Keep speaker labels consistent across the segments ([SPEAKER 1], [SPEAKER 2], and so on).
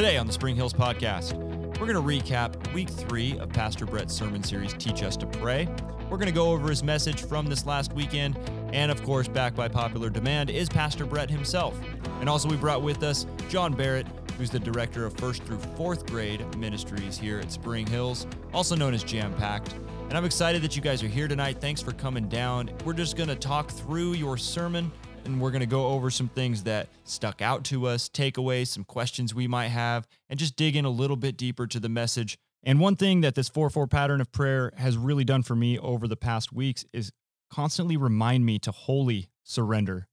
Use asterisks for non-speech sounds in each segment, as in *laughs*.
[SPEAKER 1] Today on the Spring Hills Podcast, we're going to recap week three of Pastor Bret's sermon series, Teach Us to Pray. We're going to go over his message from this last weekend. And of course, back by popular demand is Pastor Bret himself. And also, we brought with us John Barrett, who's the director of first through fourth grade ministries here at Spring Hills, also known as Jam Packed. And I'm excited that you guys are here tonight. Thanks for coming down. We're just going to talk through your sermon and we're going to go over some things that stuck out to us, takeaways, some questions we might have, and just dig in a little bit deeper to the message. And one thing that this 4 4 pattern of prayer has really done for me over the past weeks is constantly remind me to wholly surrender.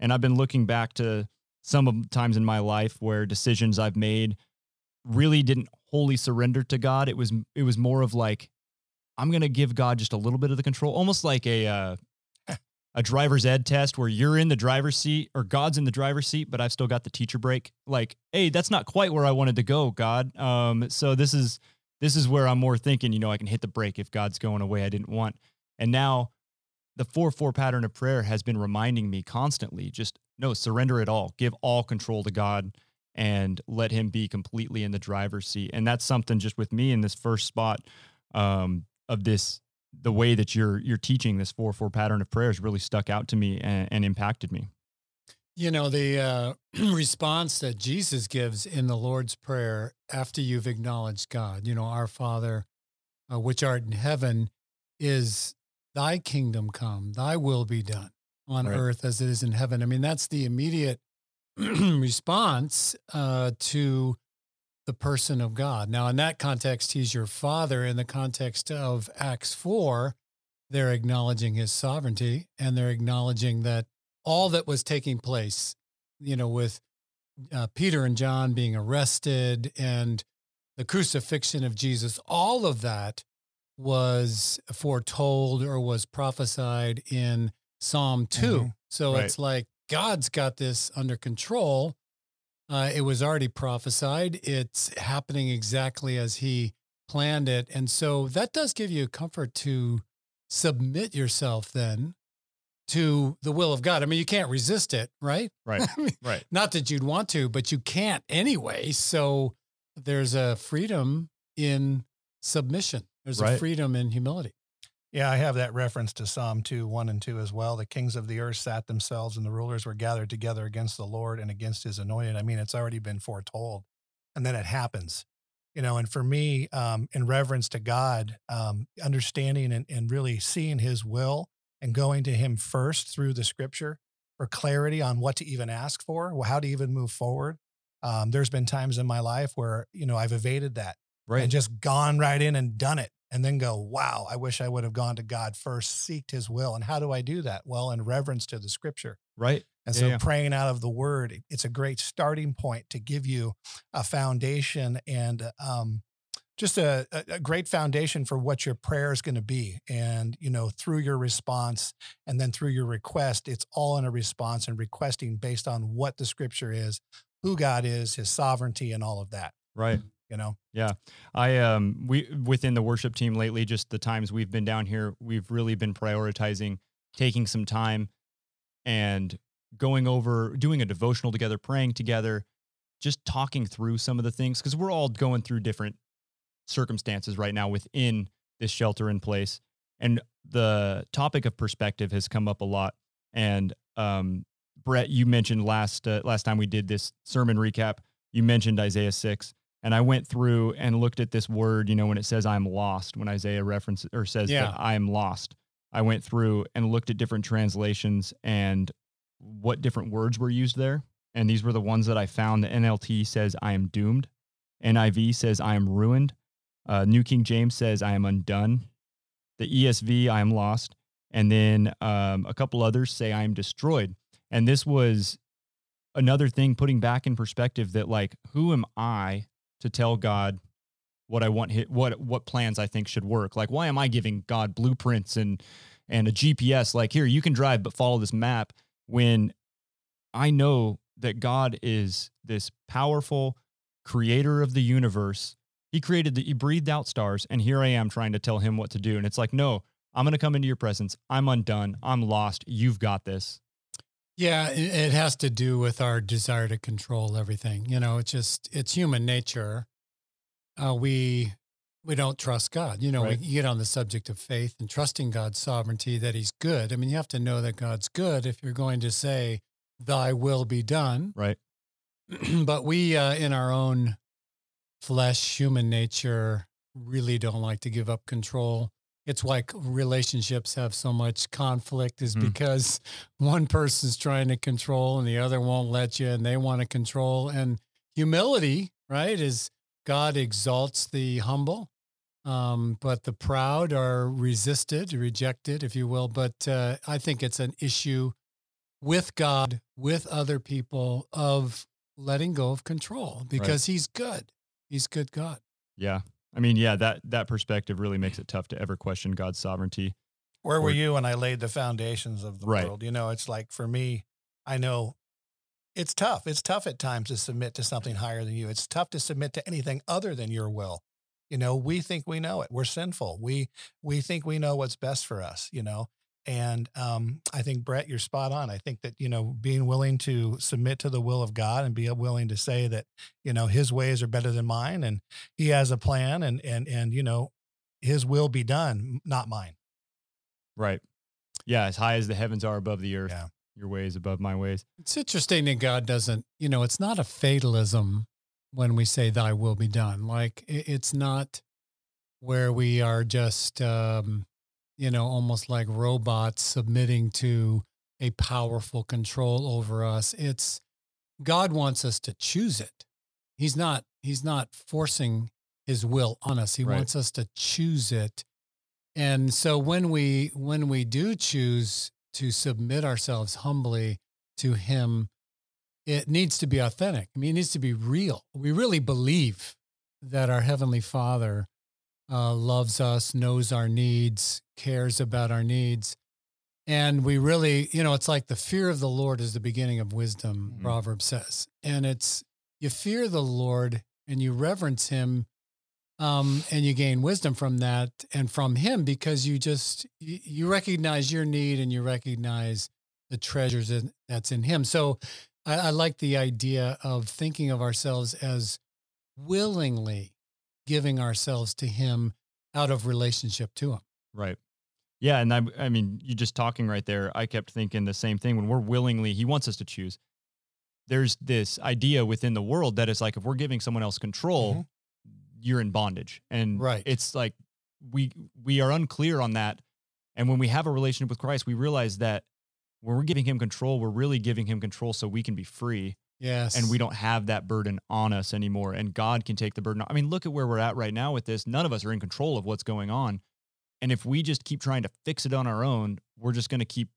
[SPEAKER 1] And I've been looking back to some times in my life where decisions I've made really didn't wholly surrender to God. It was it was more of like I'm going to give God just a little bit of the control, almost like a uh, a driver's ed test where you're in the driver's seat or God's in the driver's seat, but I've still got the teacher brake. Like, hey, that's not quite where I wanted to go, God. Um, so this is this is where I'm more thinking, you know, I can hit the brake if God's going away I didn't want. And now the 4 4 pattern of prayer has been reminding me constantly just no, surrender it all, give all control to God and let Him be completely in the driver's seat. And that's something just with me in this first spot um, of this the way that you're you're teaching this four four pattern of prayers really stuck out to me and, and impacted me.
[SPEAKER 2] You know the uh, *clears throat* response that Jesus gives in the Lord's prayer after you've acknowledged God. You know, our Father, uh, which art in heaven, is Thy kingdom come, Thy will be done on right. earth as it is in heaven. I mean, that's the immediate *clears throat* response uh, to the person of God. Now, in that context, he's your father. In the context of Acts 4, they're acknowledging his sovereignty and they're acknowledging that all that was taking place, you know, with uh, Peter and John being arrested and the crucifixion of Jesus, all of that was foretold or was prophesied in Psalm 2. Mm-hmm. So right. it's like God's got this under control uh, it was already prophesied. It's happening exactly as he planned it. And so that does give you comfort to submit yourself then to the will of God. I mean, you can't resist it, right?
[SPEAKER 1] Right. *laughs*
[SPEAKER 2] I mean,
[SPEAKER 1] right.
[SPEAKER 2] Not that you'd want to, but you can't anyway. So there's a freedom in submission. There's right. a freedom in humility.
[SPEAKER 3] Yeah, I have that reference to Psalm 2, 1 and 2 as well. The kings of the earth sat themselves, and the rulers were gathered together against the Lord and against his anointed. I mean, it's already been foretold. And then it happens. You know, and for me, um, in reverence to God, um, understanding and, and really seeing his will and going to him first through the scripture for clarity on what to even ask for, well, how to even move forward. Um, there's been times in my life where, you know, I've evaded that right. and just gone right in and done it and then go, wow, I wish I would have gone to God first, seeked his will. And how do I do that? Well, in reverence to the scripture.
[SPEAKER 1] Right.
[SPEAKER 3] And so yeah. praying out of the word, it's a great starting point to give you a foundation and um, just a, a, great foundation for what your prayer is going to be. And, you know, through your response and then through your request, it's all in a response and requesting based on what the scripture is, who God is, his sovereignty, and all of that.
[SPEAKER 1] Right
[SPEAKER 3] you know?
[SPEAKER 1] Yeah. I um we within the worship team lately just the times we've been down here we've really been prioritizing taking some time and going over doing a devotional together praying together just talking through some of the things because we're all going through different circumstances right now within this shelter in place and the topic of perspective has come up a lot and um bret you mentioned last uh, last time we did this sermon recap you mentioned isaiah 6 and I went through and looked at this word, you know, when it says I'm lost, when Isaiah references or says yeah. that I am lost. I went through and looked at different translations and what different words were used there. And these were the ones that I found. The NLT says I am doomed. NIV says I am ruined. Uh, New King James says I am undone. The ESV, I am lost. And then um, a couple others say I am destroyed. And this was another thing putting back in perspective that, like, who am I to tell God what I want what what plans I think should work. Like why am I giving God blueprints and and a GPS like here you can drive but follow this map when I know that God is this powerful creator of the universe. He created the he breathed out stars and here I am trying to tell him what to do and it's like no, I'm going to come into your presence. I'm undone. I'm lost. You've got this.
[SPEAKER 2] Yeah, it, has to do with our desire to control everything. You know, it's just it's human nature. Uh, we we don't trust God. You know,
[SPEAKER 1] Right.
[SPEAKER 2] we get on the subject of faith and trusting God's sovereignty that He's good. I mean, you have to know that God's good if you're going to say, "Thy will be done."
[SPEAKER 1] Right. *clears throat*
[SPEAKER 2] but we, uh, in our own flesh, human nature, really don't like to give up control. It's why c- relationships have so much conflict, is
[SPEAKER 1] Mhm.
[SPEAKER 2] because *laughs* one person's trying to control and the other won't let you, and they want to control. And humility, right, is God exalts the humble, um, but the proud are resisted, rejected, if you will. But uh, I think it's an issue with God, with other people, of letting go of control because He's good. He's good God.
[SPEAKER 1] Yeah. I mean, yeah, that that perspective really makes it tough to ever question God's sovereignty.
[SPEAKER 3] Where were
[SPEAKER 1] Or-
[SPEAKER 3] you when I laid the foundations of the
[SPEAKER 1] Right.
[SPEAKER 3] world? You know, it's like for me, I know it's tough. It's tough at times to submit to something higher than you. It's tough to submit to anything other than your will. You know, we think we know it. We're sinful. We we think we know what's best for us, you know. And um, I think Bret, you're spot on. I think that you know being willing to submit to the will of God and be willing to say that you know His ways are better than mine, and He has a plan, and and and you know His will be done, not mine.
[SPEAKER 1] Right. Yeah, as high as the heavens are above the earth,
[SPEAKER 3] Yeah.
[SPEAKER 1] your ways above my ways.
[SPEAKER 2] It's interesting that God doesn't, you know, it's not a fatalism when we say, Thy will be done. Like, it's not where we are just, um, you know, almost like robots submitting to a powerful control over us. It's God wants us to choose it. He's not, He's not forcing His will on us. He
[SPEAKER 1] Right.
[SPEAKER 2] wants us to choose it. And so when we when we do choose to submit ourselves humbly to him, it needs to be authentic. I mean, it needs to be real. We really believe that our heavenly Father uh, loves us, knows our needs, cares about our needs. And we really, you know, it's like the fear of the Lord is the beginning of wisdom,
[SPEAKER 1] Mhm.
[SPEAKER 2] Proverbs says. And it's you fear the Lord and you reverence him um, and you gain wisdom from that and from him because you just you, you recognize your need and you recognize the treasures that's in him so I, I like the idea of thinking of ourselves as willingly giving ourselves to him out of relationship to him
[SPEAKER 1] Right. Yeah, and I I mean, you just talking right there, I kept thinking the same thing when we're willingly he wants us to choose. There's this idea within the world that it's like if we're giving someone else control, mm-hmm. you're in bondage. And
[SPEAKER 2] Right.
[SPEAKER 1] it's like we we are unclear on that. And when we have a relationship with Christ, we realize that when we're giving him control, we're really giving him control so we can be free
[SPEAKER 2] yes
[SPEAKER 1] and we don't have that burden on us anymore and God can take the burden. I mean, look at where we're at right now with this. None of us are in control of what's going on. And if we just keep trying to fix it on our own, we're just going to keep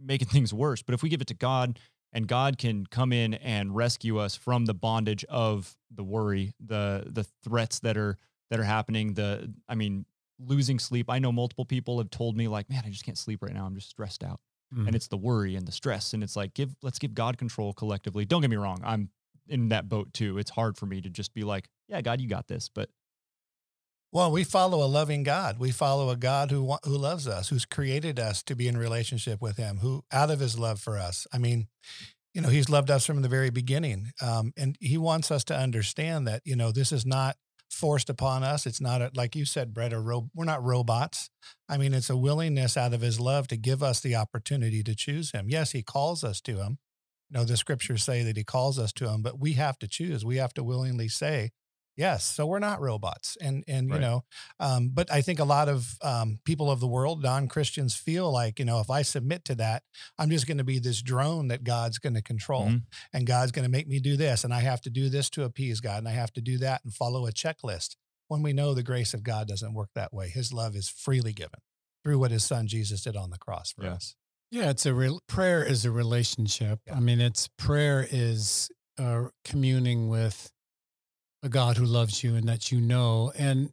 [SPEAKER 1] making things worse. But if we give it to God and God can come in and rescue us from the bondage of the worry, the the threats that are that are happening, the I mean, losing sleep. I know multiple people have told me like, "Man, I just can't sleep right now. I'm just stressed out."
[SPEAKER 2] Mhm.
[SPEAKER 1] and it's the worry and the stress and it's like give let's give god control collectively don't get me wrong i'm in that boat too it's hard for me to just be like yeah god you got this but
[SPEAKER 3] Well, we follow a loving God. We follow a God who who loves us, who's created us to be in relationship with Him, who out of His love for us. I mean, you know, He's loved us from the very beginning, um, and He wants us to understand that you know this is not forced upon us. It's not a, like you said, Bret. A ro- we're not robots. I mean, it's a willingness out of His love to give us the opportunity to choose Him. Yes, He calls us to Him. You know, the scriptures say that He calls us to Him, but we have to choose. We have to willingly say. Yes, so we're not robots, and and you know, um, but I think a lot of um, people of the world, non Christians, feel like you know, if I submit to that, I'm just going to be this drone that God's going to control,
[SPEAKER 1] Mhm.
[SPEAKER 3] and God's going to make me do this, and I have to do this to appease God, and I have to do that and follow a checklist. When we know the grace of God doesn't work that way, His love is freely given through what His Son Jesus did on the cross for
[SPEAKER 1] Yeah.
[SPEAKER 3] us.
[SPEAKER 2] Yeah, it's a real prayer is a relationship.
[SPEAKER 3] Yeah.
[SPEAKER 2] I mean, it's prayer is uh, communing with a God who loves you and that you know, and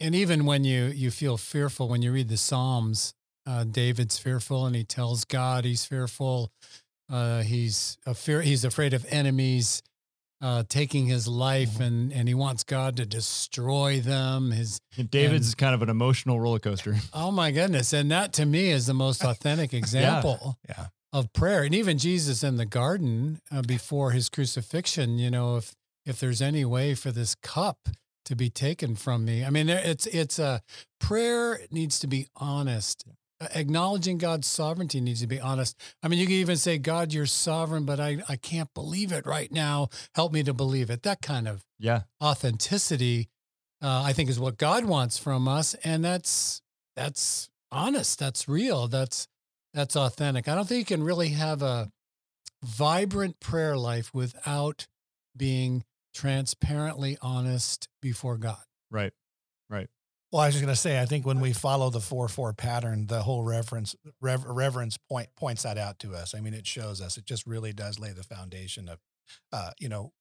[SPEAKER 2] and even when you you feel fearful when you read the Psalms, uh, David's fearful and he tells God he's fearful. Uh, he's a fear. He's afraid of enemies uh, taking his life,
[SPEAKER 3] Mhm.
[SPEAKER 2] and and he wants God to destroy them. His
[SPEAKER 1] david's kind of an emotional roller coaster *laughs*
[SPEAKER 2] oh my goodness, and that to me is the most *laughs* authentic example
[SPEAKER 3] Yeah.
[SPEAKER 2] of prayer. And even Jesus in the garden uh, before his crucifixion, you know, if if there's any way for this cup to be taken from me. I mean, it's it's a prayer needs to be honest. Acknowledging God's sovereignty needs to be honest. I mean, you can even say, God, you're sovereign, but I, I can't believe it right now. Help me to believe it. That kind of
[SPEAKER 1] yeah
[SPEAKER 2] authenticity, uh, I think, is what God wants from us, and that's that's honest. That's real. That's that's authentic. I don't think you can really have a vibrant prayer life without being transparently honest before God.
[SPEAKER 1] Right. Right.
[SPEAKER 3] Well, I was just going to say, I think when we follow the four four pattern, the whole reverence rev, reverence point points that out to us. I mean, it shows us. It just really does lay the foundation of, uh, you know,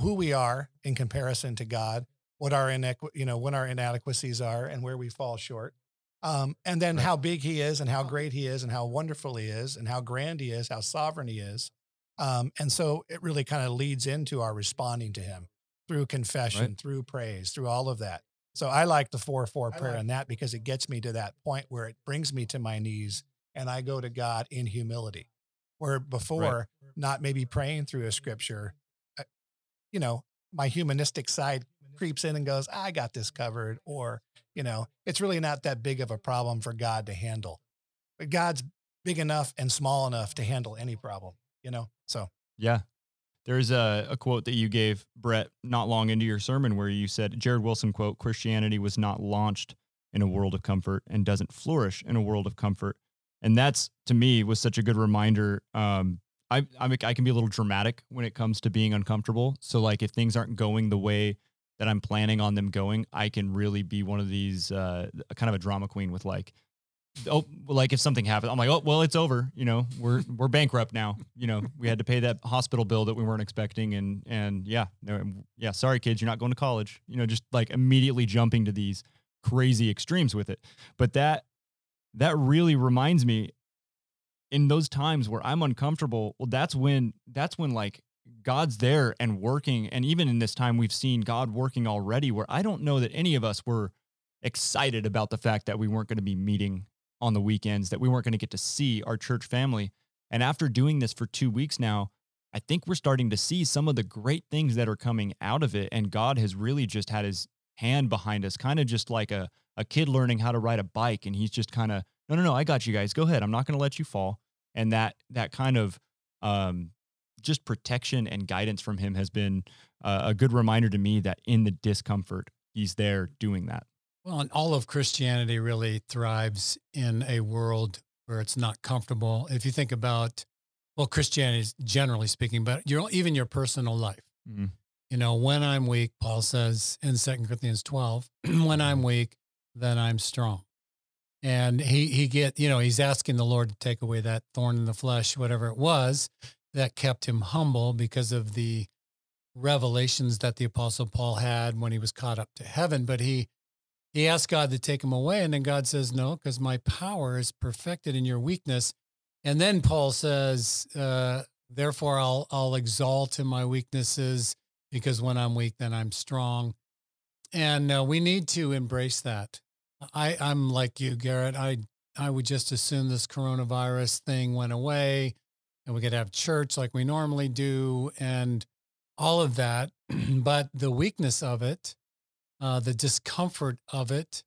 [SPEAKER 3] who we are in comparison to God, what our inequ- you know, what our inadequacies are, and where we fall short. Um, and then right. how big he is, and how great he is, and how wonderful he is, and how grand he is, how sovereign he is. Um, and so it really kind of leads into our responding to him through confession, right. through praise, through all of that. So I like the 4 4 prayer like- in that because it gets me to that point where it brings me to my knees and I go to God in humility. Where before, right. not maybe praying through a scripture, uh, you know, my humanistic side creeps in and goes, I got this covered. Or, you know, it's really not that big of a problem for God to handle. But God's big enough and small enough to handle any problem, you know? So,
[SPEAKER 1] yeah. There's a, a quote that you gave, Bret, not long into your sermon where you said, Jared Wilson quote, Christianity was not launched in a world of comfort and doesn't flourish in a world of comfort. And that's to me was such a good reminder. Um, I, I, I can be a little dramatic when it comes to being uncomfortable. So like if things aren't going the way that I'm planning on them going, I can really be one of these uh, kind of a drama queen with like, oh, like if something happens, I'm like, oh, well, it's over. You know, we're we're bankrupt now. You know, we had to pay that hospital bill that we weren't expecting, and and yeah, no, yeah, sorry, kids, you're not going to college. You know, just like immediately jumping to these crazy extremes with it. But that that really reminds me in those times where I'm uncomfortable. Well, that's when that's when like God's there and working. And even in this time, we've seen God working already. Where I don't know that any of us were excited about the fact that we weren't going to be meeting on the weekends, that we weren't going to get to see our church family. And after doing this for two weeks now, I think we're starting to see some of the great things that are coming out of it. And God has really just had his hand behind us, kind of just like a, a kid learning how to ride a bike. And he's just kind of, no, no, no, I got you guys. Go ahead. I'm not going to let you fall. And that, that kind of, um, just protection and guidance from him has been uh, a good reminder to me that in the discomfort, he's there doing that.
[SPEAKER 2] Well, and all of Christianity really thrives in a world where it's not comfortable. If you think about, well, Christianity is generally speaking, but your even your personal life. Mm-hmm. You know, when I'm weak, Paul says in Second Corinthians 12, *clears throat* when I'm mm-hmm. weak, then I'm strong. And he he get, you know, he's asking the Lord to take away that thorn in the flesh, whatever it was, that kept him humble because of the revelations that the apostle Paul had when he was caught up to heaven. But he he asked God to take him away. And then God says, No, because my power is perfected in your weakness. And then Paul says, uh, Therefore, I'll, I'll exalt in my weaknesses because when I'm weak, then I'm strong. And uh, we need to embrace that. I, I'm like you, Garett. I, I would just assume this coronavirus thing went away and we could have church like we normally do and all of that. *clears throat* but the weakness of it uh, the discomfort of it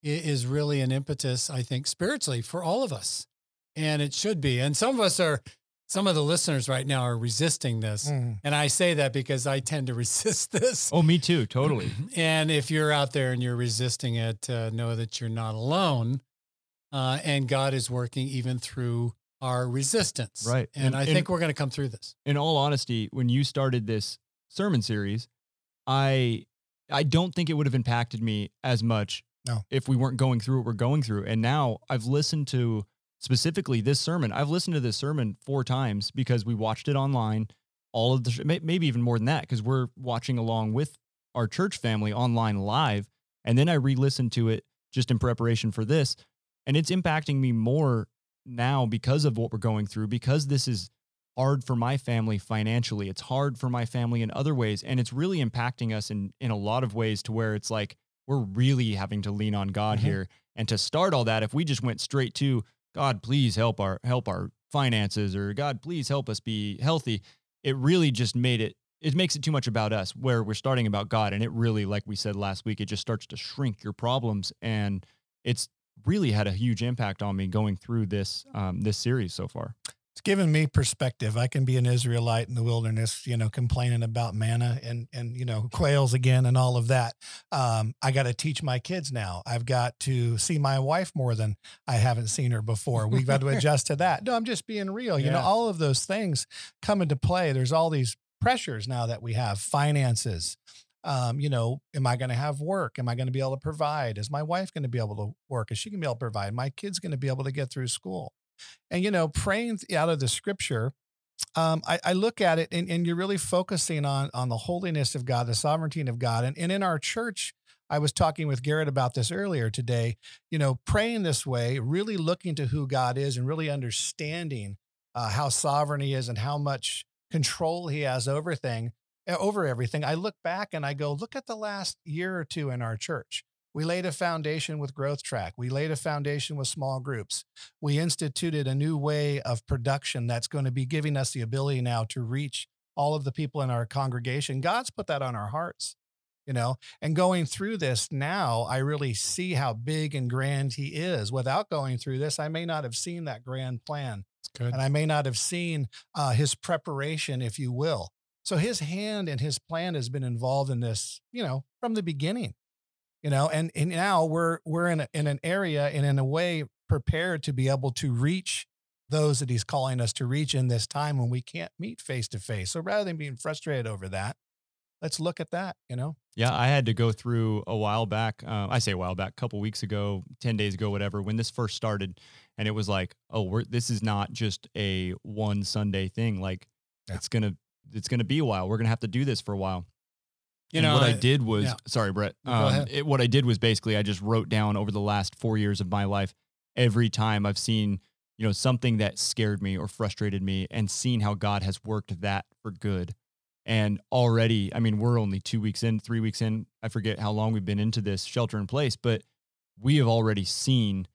[SPEAKER 2] is really an impetus, I think, spiritually for all of us. And it should be. And some of us are, some of the listeners right now are resisting this. Mm. And I say that because I tend to *laughs* resist this.
[SPEAKER 1] Oh, me too, totally. *clears throat*
[SPEAKER 2] and if you're out there and you're resisting it, uh, know that you're not alone. Uh, and God is working even through our resistance.
[SPEAKER 1] Right.
[SPEAKER 2] And, and I think we're going to come through this.
[SPEAKER 1] In all honesty, when you started this sermon series, I I don't think it would have impacted me as much
[SPEAKER 3] no.
[SPEAKER 1] if we weren't going through what we're going through. And now I've listened to specifically this sermon. I've listened to this sermon four times because we watched it online. All of the maybe even more than that because we're watching along with our church family online live, and then I re-listened to it just in preparation for this, and it's impacting me more now because of what we're going through because this is hard for my family financially. It's hard for my family in other ways. And it's really impacting us in, in a lot of ways to where it's like we're really having to lean on God mm-hmm. here. And to start all that, if we just went straight to God, please help our help our finances or God, please help us be healthy. It really just made it, it makes it too much about us where we're starting about God. And it really, like we said last week, it just starts to shrink your problems. And it's really had a huge impact on me going through this, um, this series so far
[SPEAKER 3] it's given me perspective. I can be an Israelite in the wilderness, you know, complaining about manna and and you know quails again and all of that. Um, I got to teach my kids now. I've got to see my wife more than I haven't seen her before. We've got to adjust to that. No, I'm just being real. You yeah. know, all of those things come into play. There's all these pressures now that we have finances. Um, you know, am I going to have work? Am I going to be able to provide? Is my wife going to be able to work? Is she going to be able to provide? My kids going to be able to get through school? And, you know, praying out of the scripture, um, I, I, look at it and, and, you're really focusing on, on the holiness of God, the sovereignty of God. And, and in our church, I was talking with Garett about this earlier today, you know, praying this way, really looking to who God is and really understanding uh, how sovereign he is and how much control he has over thing over everything. I look back and I go, look at the last year or two in our church. We laid a foundation with Growth Track. We laid a foundation with small groups. We instituted a new way of production that's going to be giving us the ability now to reach all of the people in our congregation. God's put that on our hearts, you know, and going through this now, I really see how big and grand He is. Without going through this, I may not have seen that grand plan. And I may not have seen uh, His preparation, if you will. So His hand and His plan has been involved in this, you know, from the beginning you know and, and now we're we're in a, in an area and in a way prepared to be able to reach those that he's calling us to reach in this time when we can't meet face to face so rather than being frustrated over that let's look at that you know?
[SPEAKER 1] Yeah i had to go through a while back um, i say a while back a couple weeks ago 10 days ago whatever when this first started and it was like oh we're this is not just a one sunday thing like yeah. it's gonna it's gonna be a while. We're gonna have to do this for a while you and know, what I, I did was yeah. sorry, Bret. Um, it, what I did was basically I just wrote down over the last four years of my life every time I've seen you know something that scared me or frustrated me, and seen how God has worked that for good. And already, I mean, we're only two weeks in, three weeks in. I forget how long we've been into this shelter in place, but we have already seen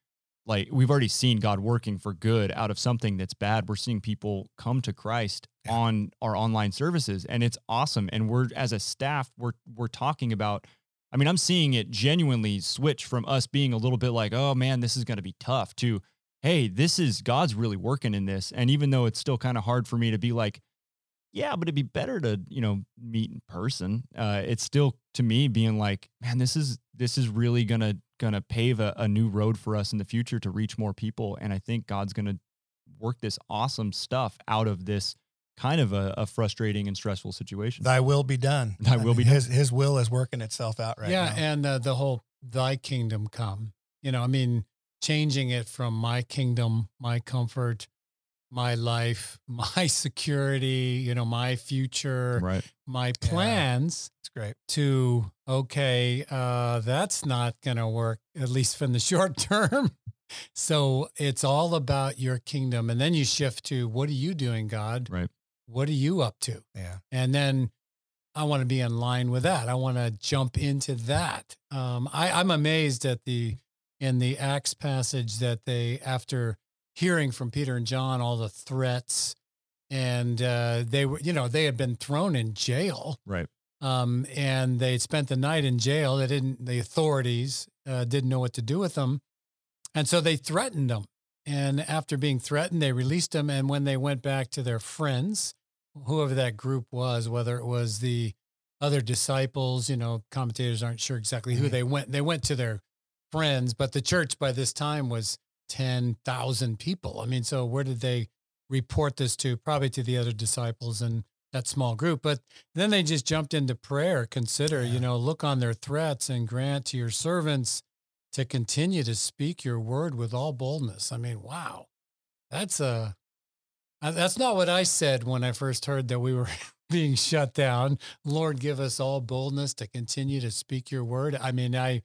[SPEAKER 1] like we've already seen God working for good out of something that's bad. We're seeing people come to Christ yeah. on our online services and it's awesome. And we're as a staff, we're we're talking about I mean, I'm seeing it genuinely switch from us being a little bit like, "Oh man, this is going to be tough" to hey, this is God's really working in this. And even though it's still kind of hard for me to be like, yeah, but it'd be better to, you know, meet in person. Uh, it's still to me being like, man, this is this is really gonna going to pave a, a new road for us in the future to reach more people. And I think God's going to work this awesome stuff out of this kind of a, a, frustrating and stressful situation.
[SPEAKER 3] Thy will be done. *laughs*
[SPEAKER 1] Thy will be done.
[SPEAKER 3] His, his will is working itself out right
[SPEAKER 2] yeah,
[SPEAKER 3] now.
[SPEAKER 2] Yeah. And uh, the whole thy kingdom come, you know, I mean, changing it from my kingdom, my comfort, my life, *laughs* my security, you know, my future,
[SPEAKER 1] right.
[SPEAKER 2] my plans.
[SPEAKER 3] It's great.
[SPEAKER 2] To okay, uh, that's not going to work at least from the *laughs* short term. so it's all about your kingdom, and then you shift to what are you doing, God?
[SPEAKER 1] Right.
[SPEAKER 2] What are you up to?
[SPEAKER 3] Yeah.
[SPEAKER 2] And then I want to be in line with that. I want to jump into that. Um, I, I'm amazed at the in the Acts passage that they after hearing from Peter and John all the threats, and uh, they were, you know, they had been thrown in jail,
[SPEAKER 1] right?
[SPEAKER 2] Um, and they had spent the night in jail. They didn't, the authorities uh, didn't know what to do with them, and so they threatened them. And after being threatened, they released them. And when they went back to their friends, whoever that group was, whether it was the other disciples, you know, commentators aren't sure exactly who mm-hmm. they went. They went to their friends, but the church by this time was 10,000 people. I mean, so where did they report this to? Probably to the other disciples and that small group. But then they just jumped into prayer. Consider, yeah. you know, look on their threats and grant to your servants to continue to speak your word with all boldness. I mean, wow. That's a uh, that's not what I said when I first heard that we were *laughs* being shut down. Lord, give us all boldness to continue to speak your word. I mean, I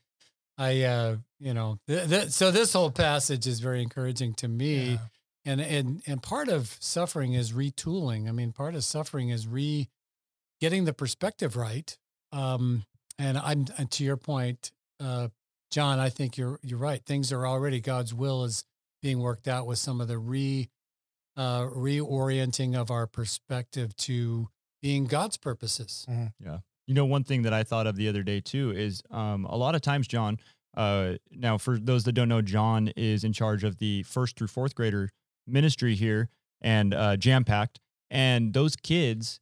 [SPEAKER 2] I, uh, you know, th- th- so this whole passage is very encouraging to me. Yeah. And, and, and part of suffering is retooling. I mean, part of suffering is re getting the perspective right. Um, and I'm, and to your point, uh, John, I think you're, you're right. Things are already God's will is being worked out with some of the re, uh, reorienting of our perspective to being God's purposes.
[SPEAKER 1] You know, one thing that I thought of the other day too is um, a lot of times, John. Uh, now, for those that don't know, John is in charge of the first through fourth grader ministry here and uh, jam packed. And those kids,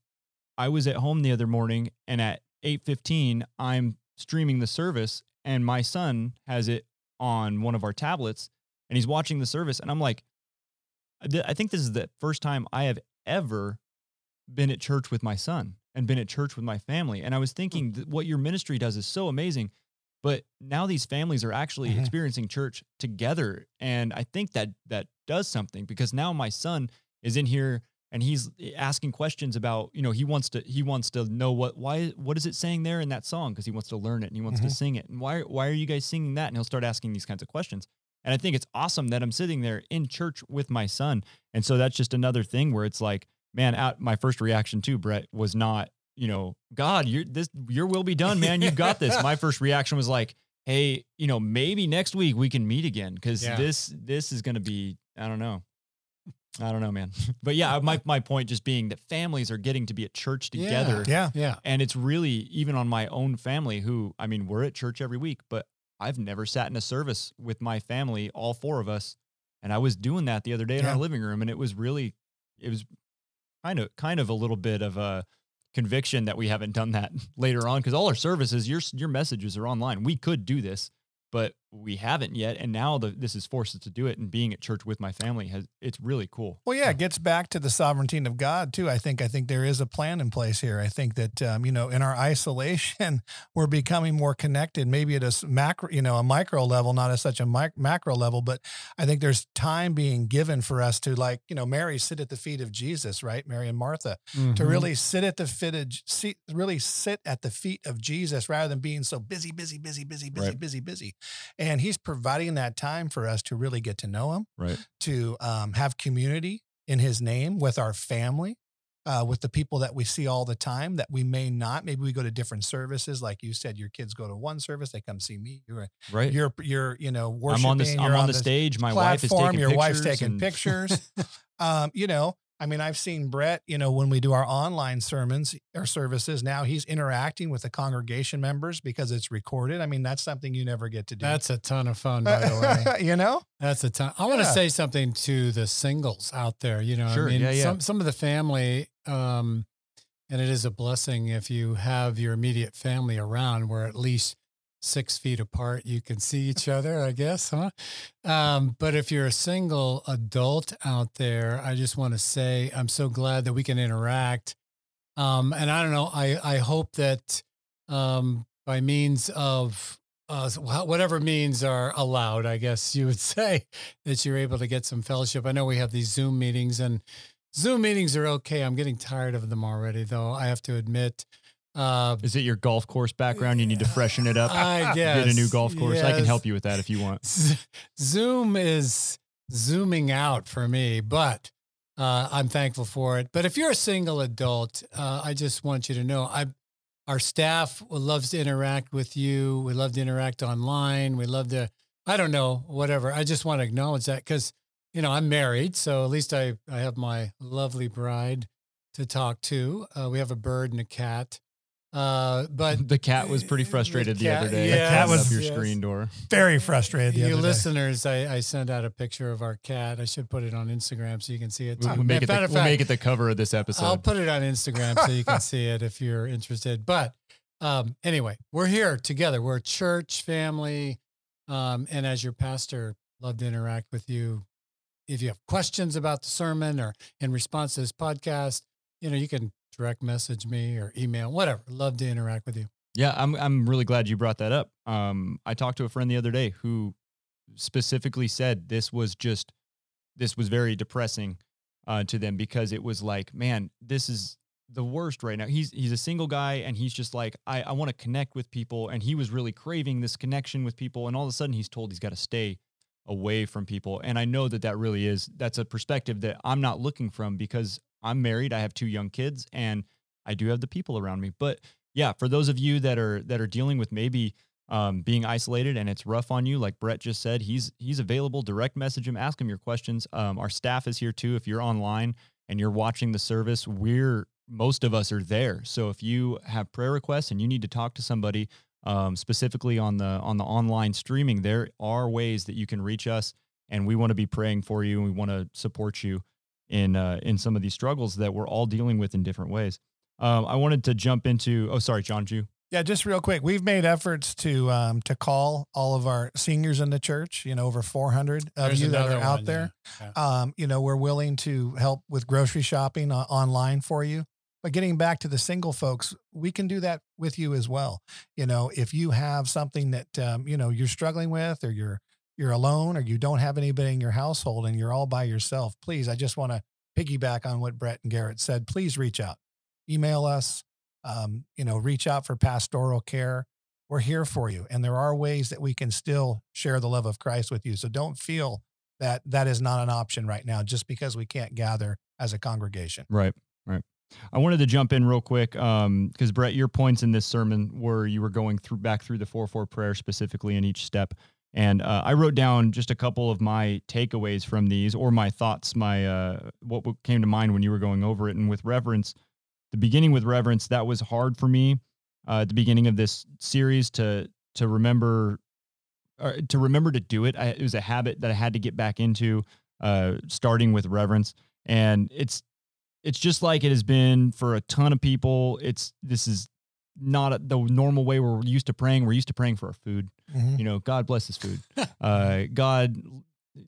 [SPEAKER 1] I was at home the other morning, and at eight fifteen, I'm streaming the service, and my son has it on one of our tablets, and he's watching the service, and I'm like, I think this is the first time I have ever been at church with my son and been at church with my family. And I was thinking that what your ministry does is so amazing. But now these families are actually
[SPEAKER 3] Mhm.
[SPEAKER 1] experiencing church together. And I think that that does something because now my son is in here and he's asking questions about, you know, he wants to he wants to know what why what is it saying there in that song because he wants to learn it and he wants to
[SPEAKER 3] Mhm.
[SPEAKER 1] sing it. And why why are you guys singing that? And he'll start asking these kinds of questions. And I think it's awesome that I'm sitting there in church with my son. And so that's just another thing where it's like, man, out my first reaction too, Bret, was not, you know, God, your this your will be done, man. You've got this. My first reaction was like, hey, you know, maybe next week we can meet again because
[SPEAKER 2] Yeah.
[SPEAKER 1] this this is gonna be, I don't know. I don't know, man. *laughs* But yeah, my my point just being that families are getting to be at church
[SPEAKER 2] Yeah.
[SPEAKER 1] together.
[SPEAKER 3] Yeah.
[SPEAKER 2] Yeah.
[SPEAKER 1] And it's really even on my own family who I mean, we're at church every week, but I've never sat in a service with my family, all four of us. And I was doing that the other day in
[SPEAKER 3] Yeah.
[SPEAKER 1] our living room and it was really it was kind of kind of a little bit of a conviction that we haven't done that *laughs* later on because all our services your your messages are online. We could do this, but we haven't yet and now the, this has forced us to do it and being at church with my family has it's really cool.
[SPEAKER 3] Well, yeah, it gets back to the sovereignty of God too. I think I think there is a plan in place here. I think that um, you know, in our isolation, *laughs* we're becoming more connected. Maybe at a macro, you know, a micro level, not at such a mic- macro level, but I think there's time being given for us to, like, you know, Mary sit at the feet of Jesus, right? Mary and Martha, to
[SPEAKER 2] Mhm.
[SPEAKER 3] really sit at the fit of, see, really sit at the feet of Jesus rather than being so busy, busy, busy, busy, busy,
[SPEAKER 1] Right.
[SPEAKER 3] busy, busy. And He's providing that time for us to really get to know Him
[SPEAKER 1] Right.
[SPEAKER 3] to um, have community in his name with our family, uh, with the people that we see all the time that we may not. Maybe we go to different services, like you said. Your kids go to one service, they come see me. You're
[SPEAKER 1] Right.
[SPEAKER 3] you're you're you know
[SPEAKER 1] I'm
[SPEAKER 3] worshiping.
[SPEAKER 1] on this
[SPEAKER 3] you're
[SPEAKER 1] I'm on, the stage. My wife is taking
[SPEAKER 3] your
[SPEAKER 1] pictures.
[SPEAKER 3] wife's taking
[SPEAKER 1] and-
[SPEAKER 3] pictures. *laughs* um, you know, I mean, I've seen Bret. You know, when we do our online sermons or services, now he's interacting with the congregation members because it's recorded. I mean, that's something you never get to do.
[SPEAKER 2] That's a ton of fun, by the *laughs* way.
[SPEAKER 3] you know.
[SPEAKER 2] That's a ton. I want to say something to the singles out there. You know,
[SPEAKER 1] Sure,
[SPEAKER 2] I mean,
[SPEAKER 1] yeah, yeah.
[SPEAKER 2] some some of the family, um, and it is a blessing if you have your immediate family around, where at least six feet apart you can see each other. I guess, huh? Um, but if you're a single adult out there, I just want to say I'm so glad that we can interact. Um, and I don't know. I I hope that um, by means of uh, whatever means are allowed, I guess you would *laughs* say that you're able to get some fellowship. I know we have these Zoom meetings, and Zoom meetings are okay. I'm getting tired of them already, though. I have to admit. Uh,
[SPEAKER 1] Is it your golf course background? You need to freshen it up.
[SPEAKER 2] I guess
[SPEAKER 1] Get a new golf course. I can help you with that if you want.
[SPEAKER 2] Zoom is zooming out for me, but uh, I'm thankful for it. But if you're a single adult, uh, I just want you to know I, our staff loves to interact with you. We love to interact online. We love to, I don't know, whatever. I just want to acknowledge that because, you know, I'm married. So at least I, I have my lovely bride to talk to. Uh, we have a bird and a cat. Uh, but
[SPEAKER 1] The cat was pretty
[SPEAKER 2] The
[SPEAKER 1] frustrated the, other
[SPEAKER 2] cat-
[SPEAKER 1] day.
[SPEAKER 2] yes,
[SPEAKER 3] cat was-
[SPEAKER 1] up your
[SPEAKER 2] yes.
[SPEAKER 1] screen door.
[SPEAKER 3] Very frustrated. The
[SPEAKER 2] you
[SPEAKER 3] other day.
[SPEAKER 2] listeners, I, I sent out a picture of our cat. I should put it on Instagram so you can see it.
[SPEAKER 1] We'll, we'll make it. The,
[SPEAKER 2] of
[SPEAKER 1] we'll
[SPEAKER 2] fact,
[SPEAKER 1] make it the cover of this episode.
[SPEAKER 2] I'll put it on Instagram so you can *laughs* see it if you're interested. But um, anyway, we're here together. We're a church family, um, and as your pastor, love to interact with you. If you have questions about the sermon or in response to this podcast, you know you can direct message me or email, whatever. Love to interact with you.
[SPEAKER 1] Yeah, I'm I'm really glad you brought that up. Um, I talked to a friend the other day who specifically said this was just this was very depressing uh, to them because it was like, man, this is the worst right now. He's he's a single guy and he's just like, I, I want to connect with people, and he was really craving this connection with people, and all of a sudden he's told he's got to stay away from people, and I know that that really is that's a perspective that I'm not looking from because I'm married, I have two young kids, and I do have the people around me, but yeah, for those of you that are that are dealing with maybe um, being isolated and it's rough on you, like Bret just said, he's he's available. Direct message him, ask him your questions. Um, our staff is here too. If you're online and you're watching the service, we're most of us are there. So if you have prayer requests and you need to talk to somebody um, specifically on the on the online streaming, there are ways that you can reach us, and we want to be praying for you and we want to support you in uh, in some of these struggles that we're all dealing with in different ways. Um, I wanted to jump into. Oh, sorry, John Jew.
[SPEAKER 3] Yeah, just real quick, we've made efforts to um, to call all of our seniors in the church. You know, over 400 of
[SPEAKER 2] There's
[SPEAKER 3] you that are out
[SPEAKER 2] one,
[SPEAKER 3] there.
[SPEAKER 2] yeah.
[SPEAKER 3] Um, you know, we're willing to help with grocery shopping uh, online for you. But getting back to the single folks, we can do that with you as well. You know, if you have something that um, you know you're struggling with, or you're you're alone, or you don't have anybody in your household, and you're all by yourself, please, I just want to piggyback on what Bret and Garett said. Please reach out, email us. Um, you know, reach out for pastoral care. We're here for you, and there are ways that we can still share the love of Christ with you. So don't feel that that is not an option right now, just because we can't gather as a congregation.
[SPEAKER 1] Right, right. I wanted to jump in real quick because Bret, your points in this sermon were you were going through back through the four four prayer specifically in each step, and uh, I wrote down just a couple of my takeaways from these or my thoughts, my uh, what came to mind when you were going over it, and with reverence, the beginning with reverence that was hard for me uh, at the beginning of this series to to remember uh, to remember to do it. I, it was a habit that I had to get back into, uh, starting with reverence, and it's it's just like it has been for a ton of people. It's this is not a, the normal way we're used to praying. We're used to praying for our food.
[SPEAKER 3] Mhm.
[SPEAKER 1] You know, God bless this food. *laughs* Uh, God,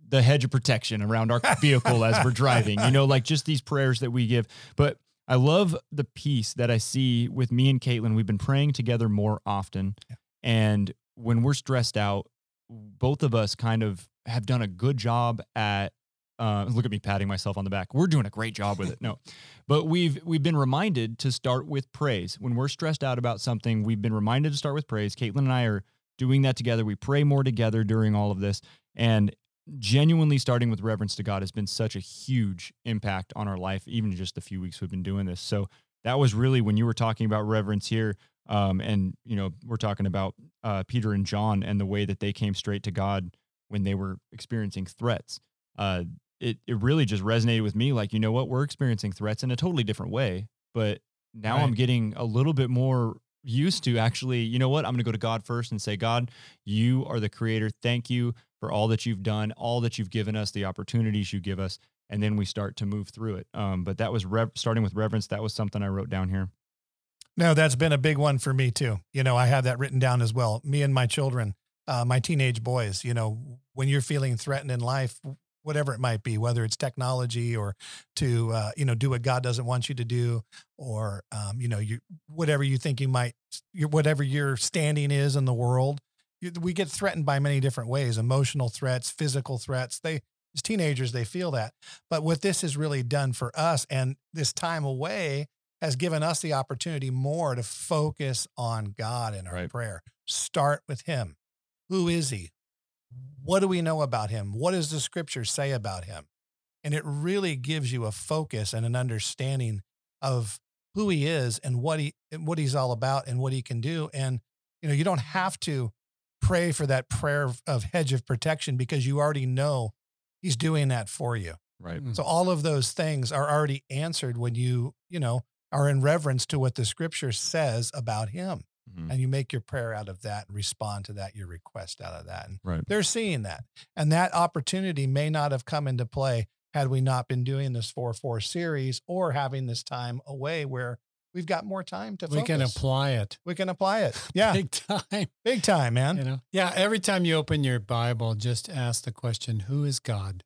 [SPEAKER 1] the hedge of protection around our vehicle as we're driving. You know, like just these prayers that we give. But I love the peace that I see with me and Caitlin. We've been praying together more often,
[SPEAKER 3] Yeah.
[SPEAKER 1] and when we're stressed out, both of us kind of have done a good job at. Uh, look at me patting myself on the back. We're doing a great job with it. No, but we've we've been reminded to start with praise when we're stressed out about something. We've been reminded to start with praise. Caitlin and I are doing that together. We pray more together during all of this, and genuinely starting with reverence to God has been such a huge impact on our life. Even just the few weeks we've been doing this, so that was really when you were talking about reverence here. Um, and you know we're talking about uh, Peter and John and the way that they came straight to God when they were experiencing threats. Uh, it it really just resonated with me. Like you know what, we're experiencing threats in a totally different way, but now I'm getting a little bit more used to actually. You know what, I'm going to go to God first and say, God, you are the Creator. Thank you for all that you've done, all that you've given us, the opportunities you give us, and then we start to move through it. Um, but that was rev- starting with reverence. That was something I wrote down here.
[SPEAKER 3] No, that's been a big one for me too. You know, I have that written down as well. Me and my children, uh, my teenage boys. You know, when you're feeling threatened in life, whatever it might be, whether it's technology or to uh, you know do what God doesn't want you to do, or um, you know you whatever you think you might, your, whatever your standing is in the world. You, we get threatened by many different ways: emotional threats, physical threats. They as teenagers they feel that. But what this has really done for us, and this time away has given us the opportunity more to focus on God in our
[SPEAKER 1] Right.
[SPEAKER 3] prayer. Start with Him. Who is He? What do we know about Him? What does the scripture say about Him? And it really gives you a focus and an understanding of who He is and what He what He's all about and what He can do. And you know, you don't have to pray for that prayer of, of hedge of protection because you already know He's doing that for you.
[SPEAKER 1] Right.
[SPEAKER 2] Mm.
[SPEAKER 3] So all of those things are already answered when you, you know, are in reverence to what the scripture says about him.
[SPEAKER 1] Mhm.
[SPEAKER 3] And you make your prayer out of that and respond to that, your request out of that. And
[SPEAKER 1] Right.
[SPEAKER 3] they're seeing that. And that opportunity may not have come into play had we not been doing this 4 4 series or having this time away where we've got more time to
[SPEAKER 2] we can apply it.
[SPEAKER 3] we can apply it. *laughs* Yeah.
[SPEAKER 2] Big time.
[SPEAKER 3] big time, man.
[SPEAKER 2] You know, yeah. Every time you open your Bible, just ask the question, "Who is God?"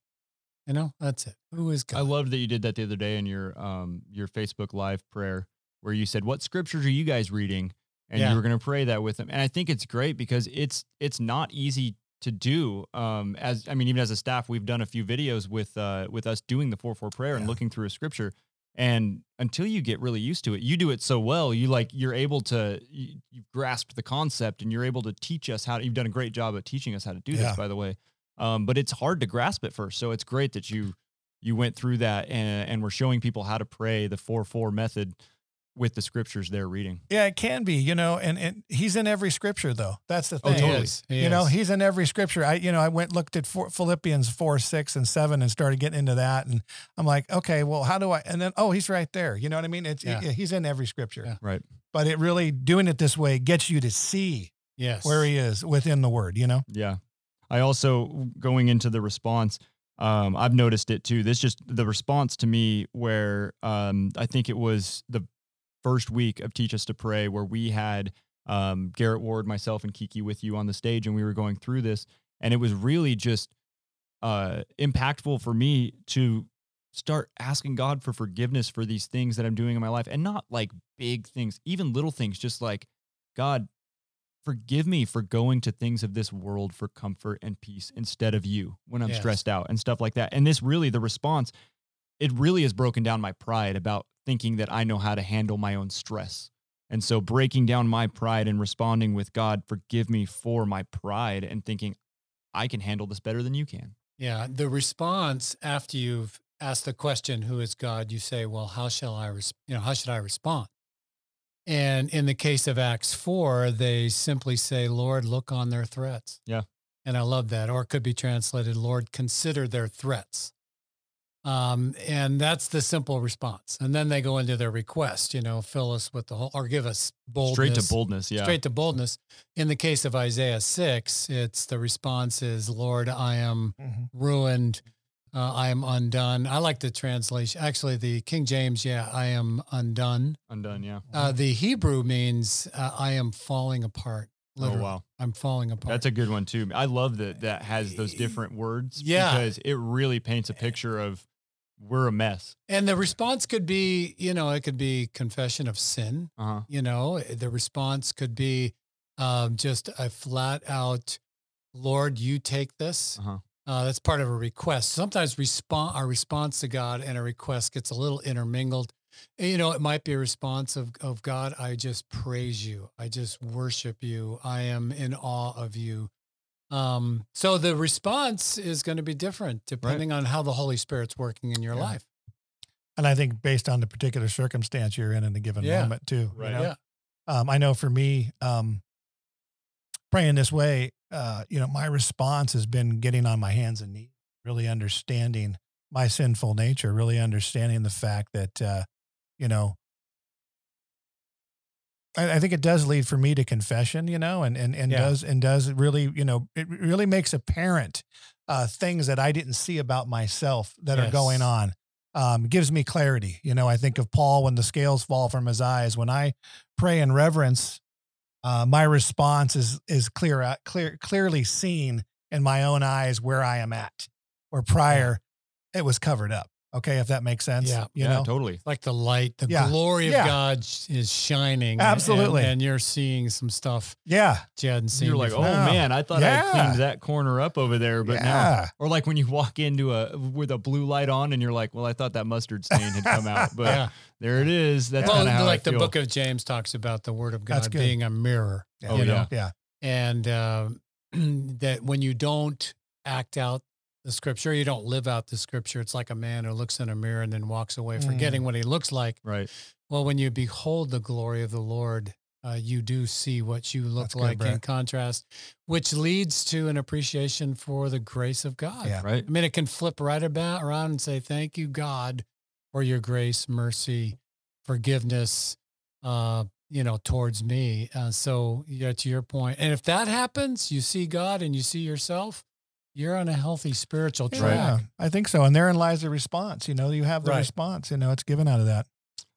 [SPEAKER 2] You know, that's it. Who is God?
[SPEAKER 1] I loved that you did that the other day in your um your Facebook live prayer where you said, "What scriptures are you guys reading?" And
[SPEAKER 2] Yeah.
[SPEAKER 1] you were going to pray that with them. And I think it's great because it's it's not easy to do. Um, as I mean, even as a staff, we've done a few videos with uh with us doing the four four prayer and looking through a scripture. And until you get really used to it, you do it so well. You like you're able to you, you've grasped the concept and you're able to teach us how. To, you've done a great job at teaching us how to do
[SPEAKER 3] Yeah.
[SPEAKER 1] this, by the way. Um, but it's hard to grasp at first. So it's great that you you went through that and, and we're showing people how to pray the four four method. With the scriptures they're reading.
[SPEAKER 3] Yeah, it can be, you know, and, and he's in every scripture though. That's the
[SPEAKER 1] Oh,
[SPEAKER 3] thing.
[SPEAKER 1] totally.
[SPEAKER 2] is. He
[SPEAKER 3] You know, he's in every scripture. I, you know, I went looked at four, Philippians four, six, and seven, and started getting into that. And I'm like, okay, well, how do I? And then, oh, he's right there. You know what I mean? It's
[SPEAKER 2] Yeah.
[SPEAKER 3] yeah, he's in every scripture.
[SPEAKER 2] Yeah.
[SPEAKER 1] Right.
[SPEAKER 3] But it really doing it this way gets you to see
[SPEAKER 2] yes.
[SPEAKER 3] where he is within the word. You know?
[SPEAKER 1] Yeah. I also going into the response, um, I've noticed it too. This just the response to me where um, I think it was the first week of Teach Us to Pray where we had um, Garrett Ward, myself, and Kiki with you on the stage, and we were going through this, and it was really just uh, impactful for me to start asking God for forgiveness for these things that I'm doing in my life, and not like big things, even little things, just like God, forgive me for going to things of this world for comfort and peace instead of you when I'm
[SPEAKER 2] Yes.
[SPEAKER 1] stressed out and stuff like that. And this really, the response, it really has broken down my pride about thinking that I know how to handle my own stress. And so breaking down my pride and responding with God, forgive me for my pride and thinking I can handle this better than you can.
[SPEAKER 2] Yeah, the response after you've asked the question, "Who is God?" You say, "Well, how shall I, res- you know, how should I respond?" And in the case of Acts four, they simply say, "Lord, look on their threats."
[SPEAKER 1] Yeah.
[SPEAKER 2] and I love that. Or it could be translated, "Lord, consider their threats." Um, and that's the simple response. And then they go into their request, you know, fill us with the whole, or give us boldness.
[SPEAKER 1] Straight to boldness. Yeah.
[SPEAKER 2] Straight to boldness. In the case of Isaiah 6, it's the response is, Lord, I am ruined. Uh, I am undone. I like the translation. Actually, the King James, yeah, I am undone.
[SPEAKER 1] Undone. Yeah.
[SPEAKER 2] Uh, the Hebrew means uh, I am falling apart. Literally.
[SPEAKER 1] Oh, wow.
[SPEAKER 2] I'm falling apart.
[SPEAKER 1] That's a good one too. I love that that has those different words.
[SPEAKER 2] Yeah.
[SPEAKER 1] Because it really paints a picture of we're a mess.
[SPEAKER 2] and the response could be, you know, it could be confession of sin.
[SPEAKER 1] Uh huh.
[SPEAKER 2] You know, the response could be um, just a flat out, Lord, you take this.
[SPEAKER 1] Uh-huh.
[SPEAKER 2] Uh, that's part of a request. Sometimes respond our response to God and a request gets a little intermingled. And, you know, it might be a response of of God. I just praise you. I just worship you. I am in awe of you. Um, so the response is going to be different depending on how the Holy Spirit's working in your
[SPEAKER 3] Yeah.
[SPEAKER 2] life.
[SPEAKER 3] And I think based on the particular circumstance you're in in a given
[SPEAKER 2] Yeah.
[SPEAKER 3] moment too. you
[SPEAKER 1] Right.
[SPEAKER 3] know?
[SPEAKER 2] Yeah.
[SPEAKER 3] Um, I know for me, um, praying this way, uh, you know, my response has been getting on my hands and knees, really understanding my sinful nature, really understanding the fact that, uh, you know, I, I think it does lead for me to confession, you know, and and and
[SPEAKER 2] Yeah.
[SPEAKER 3] does and does really, you know, it really makes apparent uh, things that I didn't see about myself that are going on. Um, gives me clarity. You know, I think of Paul when the scales fall from his eyes. When I pray in reverence, uh, my response is is clear, out- clear, clearly seen in my own eyes where I am at. Where prior, it was covered up. Okay, if that makes sense.
[SPEAKER 2] Yeah.
[SPEAKER 3] you
[SPEAKER 1] yeah,
[SPEAKER 3] know,
[SPEAKER 1] totally.
[SPEAKER 2] Like the light, the
[SPEAKER 3] Yeah.
[SPEAKER 2] glory of
[SPEAKER 3] Yeah.
[SPEAKER 2] God is shining.
[SPEAKER 3] Absolutely.
[SPEAKER 2] And, you're seeing some stuff
[SPEAKER 3] yeah,
[SPEAKER 2] you hadn't seen.
[SPEAKER 1] You're like,
[SPEAKER 2] before.
[SPEAKER 1] oh
[SPEAKER 3] No.
[SPEAKER 1] man, I thought I cleaned that corner up over there, but now, or like when you walk into a with a blue light on, and you're like, well, I thought that mustard stain had come out, *laughs* but
[SPEAKER 2] yeah.
[SPEAKER 1] there it is. That's
[SPEAKER 2] well,
[SPEAKER 1] kind of how
[SPEAKER 2] like
[SPEAKER 1] I
[SPEAKER 2] the book of James talks about the word of God being a mirror.
[SPEAKER 3] yeah,
[SPEAKER 1] Oh,
[SPEAKER 2] you know,
[SPEAKER 1] yeah.
[SPEAKER 3] yeah,
[SPEAKER 2] and uh, *clears throat* that when you don't act out the scripture, you don't live out the scripture. It's like a man who looks in a mirror and then walks away,
[SPEAKER 3] Mm.
[SPEAKER 2] forgetting what he looks like.
[SPEAKER 1] right.
[SPEAKER 2] Well, when you behold the glory of the Lord, uh, you do see what you look
[SPEAKER 3] That's good,
[SPEAKER 2] like in contrast, which leads to an appreciation for the grace of God.
[SPEAKER 3] Yeah.
[SPEAKER 1] Right.
[SPEAKER 2] I mean, it can flip right about around and say, "Thank you, God, for your grace, mercy, forgiveness." Uh, you know, towards me. Uh, so, yeah, to your point, and if that happens, you see God and you see yourself, you're on a healthy spiritual track.
[SPEAKER 3] Yeah, I think so. And therein lies the response. You know, you have the
[SPEAKER 2] Right.
[SPEAKER 3] response. You know, it's given out of that.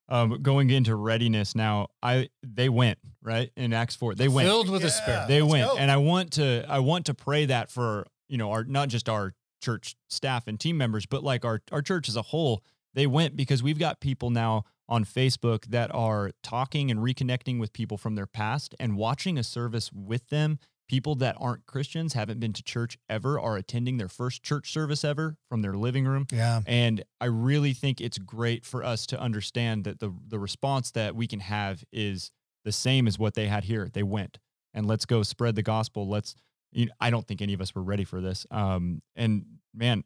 [SPEAKER 1] Um, going into readiness now, I they went right in Acts four. They went.
[SPEAKER 2] Filled with the Spirit.
[SPEAKER 1] they went,
[SPEAKER 3] go.
[SPEAKER 1] and I want to I want to pray that for you know our not just our church staff and team members, but like our our church as a whole. They went because we've got people now on Facebook that are talking and reconnecting with people from their past and watching a service with them. People that aren't Christians, haven't been to church ever, are attending their first church service ever from their living room.
[SPEAKER 3] Yeah.
[SPEAKER 1] And I really think it's great for us to understand that the the response that we can have is the same as what they had here. They went and let's go spread the gospel. Let's. You know, I don't think any of us were ready for this. Um, and man,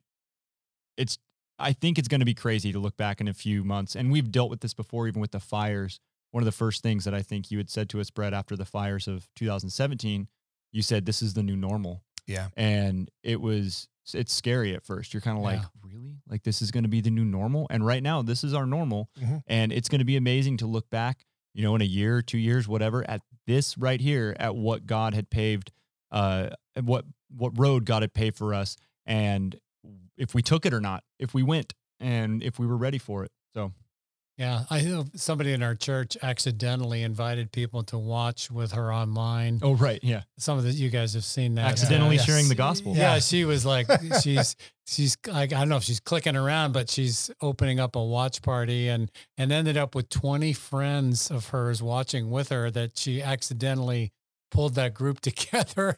[SPEAKER 1] it's. I think it's going to be crazy to look back in a few months, and we've dealt with this before, even with the fires, one of the first things that I think you had said to us, Bret, after the fires of 2017, you said this is the new normal.
[SPEAKER 3] Yeah.
[SPEAKER 1] And it was it's scary at first. You're kind of like,
[SPEAKER 2] Yeah.
[SPEAKER 1] really? Like this is going to be the new normal? And right now, this is our normal.
[SPEAKER 3] Mhm.
[SPEAKER 1] And it's going to be amazing to look back, you know, in a year, two years, whatever, at this right here, at what God had paved, uh, what what road God had paved for us, and if we took it or not, if we went, and if we were ready for it. So
[SPEAKER 2] Yeah, I know somebody in our church accidentally invited people to watch with her online.
[SPEAKER 1] Oh, right. Yeah.
[SPEAKER 2] Some of the you guys have seen that.
[SPEAKER 1] Accidentally
[SPEAKER 3] yes.
[SPEAKER 1] sharing the gospel.
[SPEAKER 2] Yeah,
[SPEAKER 3] Yeah.
[SPEAKER 2] she was like, she's she's like, I don't know if she's clicking around, but she's opening up a watch party and and ended up with twenty friends of hers watching with her that she accidentally pulled that group *laughs* together.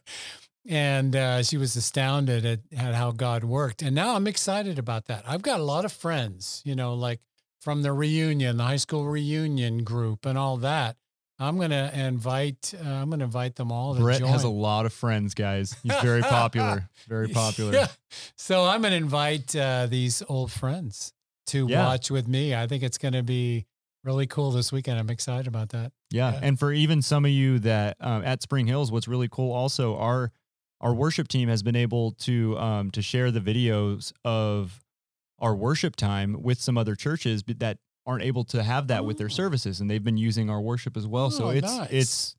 [SPEAKER 2] And uh, she was astounded at, at how God worked. And now I'm excited about that. I've got a lot of friends, you know, like from the reunion, the high school reunion group, and all that. I'm gonna invite. Uh, I'm gonna invite them all
[SPEAKER 1] Bret
[SPEAKER 2] join.
[SPEAKER 1] has a lot of friends, guys. He's *laughs* very popular. Very popular.
[SPEAKER 2] Yeah. So I'm going to invite uh, these old friends to
[SPEAKER 1] Yeah.
[SPEAKER 2] watch with me. I think it's going to be really cool this weekend. I'm excited about that.
[SPEAKER 1] Yeah,
[SPEAKER 3] Yeah.
[SPEAKER 1] and for even some of you that um, at Spring Hills, what's really cool also our our worship team has been able to um, to share the videos of our worship time with some other churches that aren't able to have that with their
[SPEAKER 2] Oh.
[SPEAKER 1] services, and they've been using our worship as well. so
[SPEAKER 2] Oh,
[SPEAKER 1] it's
[SPEAKER 2] nice.
[SPEAKER 1] it's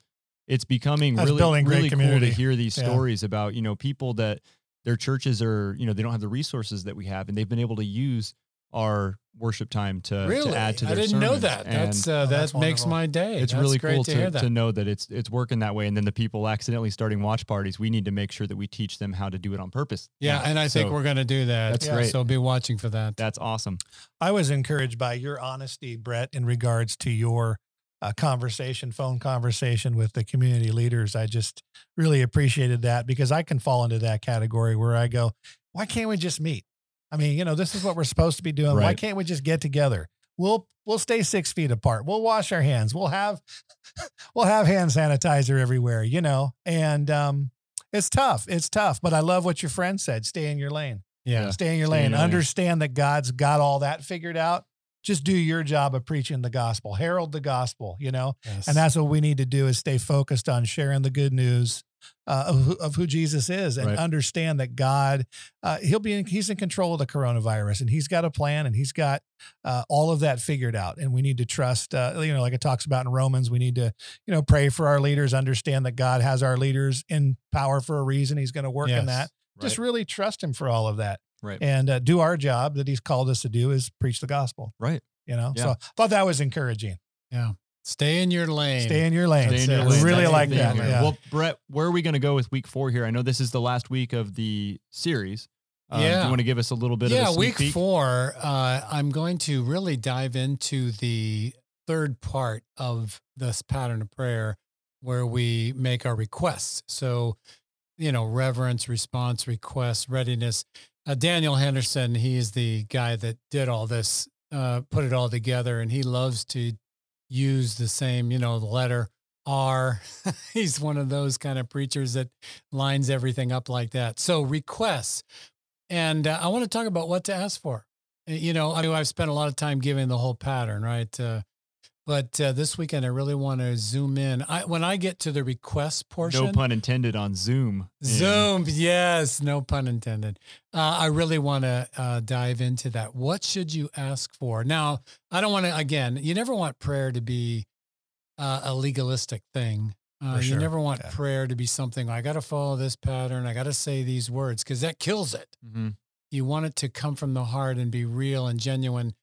[SPEAKER 1] it's becoming
[SPEAKER 3] That's
[SPEAKER 1] really really cool to hear these
[SPEAKER 3] Yeah.
[SPEAKER 1] stories about you know people that their churches are you know they don't have the resources that we have, and they've been able to use our worship time to,
[SPEAKER 2] really?
[SPEAKER 1] to add to their
[SPEAKER 2] I didn't know that.
[SPEAKER 1] And-
[SPEAKER 2] That's uh,
[SPEAKER 3] Oh,
[SPEAKER 2] that
[SPEAKER 3] that's
[SPEAKER 2] makes my day.
[SPEAKER 1] it's
[SPEAKER 2] That's
[SPEAKER 1] really
[SPEAKER 2] great
[SPEAKER 1] cool
[SPEAKER 2] to,
[SPEAKER 1] to,
[SPEAKER 2] hear
[SPEAKER 1] to, know that it's it's working that way and then the people accidentally starting watch parties we need to make sure that we teach them how to do it on purpose
[SPEAKER 2] yeah, and I think we're going to do that.
[SPEAKER 1] that's
[SPEAKER 2] Yeah,
[SPEAKER 1] great.
[SPEAKER 2] So be watching for that.
[SPEAKER 1] that's awesome
[SPEAKER 3] I was encouraged by your honesty, Bret, in regards to your uh, conversation, phone conversation with the community leaders. I just really appreciated that because I can fall into that category where I go, why can't we just meet? I mean, you know, this is what we're supposed to be doing. Why can't we just get together? We'll we'll stay six feet apart. We'll wash our hands. We'll have *laughs* we'll have hand sanitizer everywhere, you know. And um, it's tough. It's tough. But I love what your friend said. Stay in your lane
[SPEAKER 2] yeah.
[SPEAKER 3] stay in your
[SPEAKER 1] Stay in
[SPEAKER 3] lane.
[SPEAKER 1] lane.
[SPEAKER 3] Understand that God's got all that figured out. Just do your job of preaching the gospel, herald the gospel, you know,
[SPEAKER 2] Yes.
[SPEAKER 3] and that's what we need to do is stay focused on sharing the good news uh, of, who- of who Jesus is and
[SPEAKER 1] Right.
[SPEAKER 3] understand that God, uh, he'll be in, he's in control of the coronavirus and he's got a plan and he's got uh, all of that figured out. And we need to trust, uh, you know, like it talks about in Romans, we need to, you know, pray for our leaders, understand that God has our leaders in power for a reason. He's going to work
[SPEAKER 2] Yes.
[SPEAKER 3] in that. Just really trust him for all of that
[SPEAKER 1] right
[SPEAKER 3] and uh, do our job that he's called us to do is preach the gospel.
[SPEAKER 1] right
[SPEAKER 3] You know,
[SPEAKER 1] Yeah.
[SPEAKER 3] so I thought that was encouraging.
[SPEAKER 2] Stay in your lane.
[SPEAKER 3] Stay in your lane.
[SPEAKER 1] Stay in your lane.
[SPEAKER 3] Really
[SPEAKER 1] That's
[SPEAKER 3] like that.
[SPEAKER 1] here.
[SPEAKER 3] Yeah.
[SPEAKER 1] well bret where are we going to go with week four here i know this is the last week of the series um, do
[SPEAKER 2] Yeah.
[SPEAKER 1] you want to give us a little bit
[SPEAKER 2] yeah,
[SPEAKER 1] of a sneak
[SPEAKER 2] week
[SPEAKER 1] peek?
[SPEAKER 2] four, uh, I'm going to really dive into the third part of this pattern of prayer where we make our requests. So, you know, reverence, response, request, readiness. Uh, Daniel Henderson, he's the guy that did all this, uh, put it all together, and he loves to use the same, you know, the letter R. *laughs* he's one of those kind of preachers that lines everything up like that. So, requests. And uh, I want to talk about what to ask for. Uh, You know, I mean, I've spent a lot of time giving the whole pattern, right? Uh, but uh, this weekend, I really want to zoom in. I, when I get to the request portion,
[SPEAKER 1] no pun intended on zoom.
[SPEAKER 2] Zoom, yes, no pun intended. Uh, I really want to uh, dive into that. What should you ask for? Now, I don't want to. Again, you never want prayer to be uh, a legalistic thing. Uh,
[SPEAKER 3] For
[SPEAKER 2] You never want
[SPEAKER 3] yeah.
[SPEAKER 2] prayer to be something. I got to follow this pattern. I got to say these words because that kills it.
[SPEAKER 1] Mhm.
[SPEAKER 2] You want it to come from the heart and be real and genuine.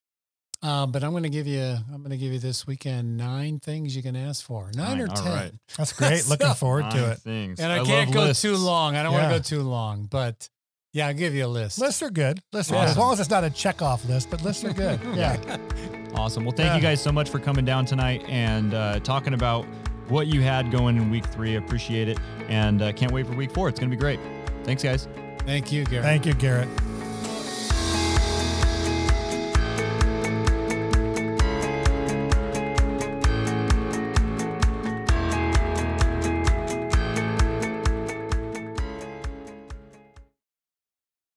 [SPEAKER 2] Uh, but I'm going to give you. I'm going to give you this weekend nine things you can ask for. Nine,
[SPEAKER 1] Nine,
[SPEAKER 2] or ten.
[SPEAKER 1] right.
[SPEAKER 3] That's great. *laughs* Looking
[SPEAKER 2] So-
[SPEAKER 3] forward to
[SPEAKER 1] Nine
[SPEAKER 3] it.
[SPEAKER 1] things.
[SPEAKER 2] And I,
[SPEAKER 1] love
[SPEAKER 2] can't go
[SPEAKER 1] lists.
[SPEAKER 2] too long. I don't want to go too long, but yeah, I'll give you a list.
[SPEAKER 3] Lists are good. Lists are good. As long as it's not a check off list, but lists are good. *laughs* Yeah.
[SPEAKER 1] Awesome. Well, thank
[SPEAKER 3] Yeah.
[SPEAKER 1] you guys so much for coming down tonight and uh, talking about what you had going in week three. Appreciate it. And uh, can't wait for week four. It's going to be great. Thanks, guys.
[SPEAKER 2] Thank you, Garett.
[SPEAKER 3] Thank you, Garett.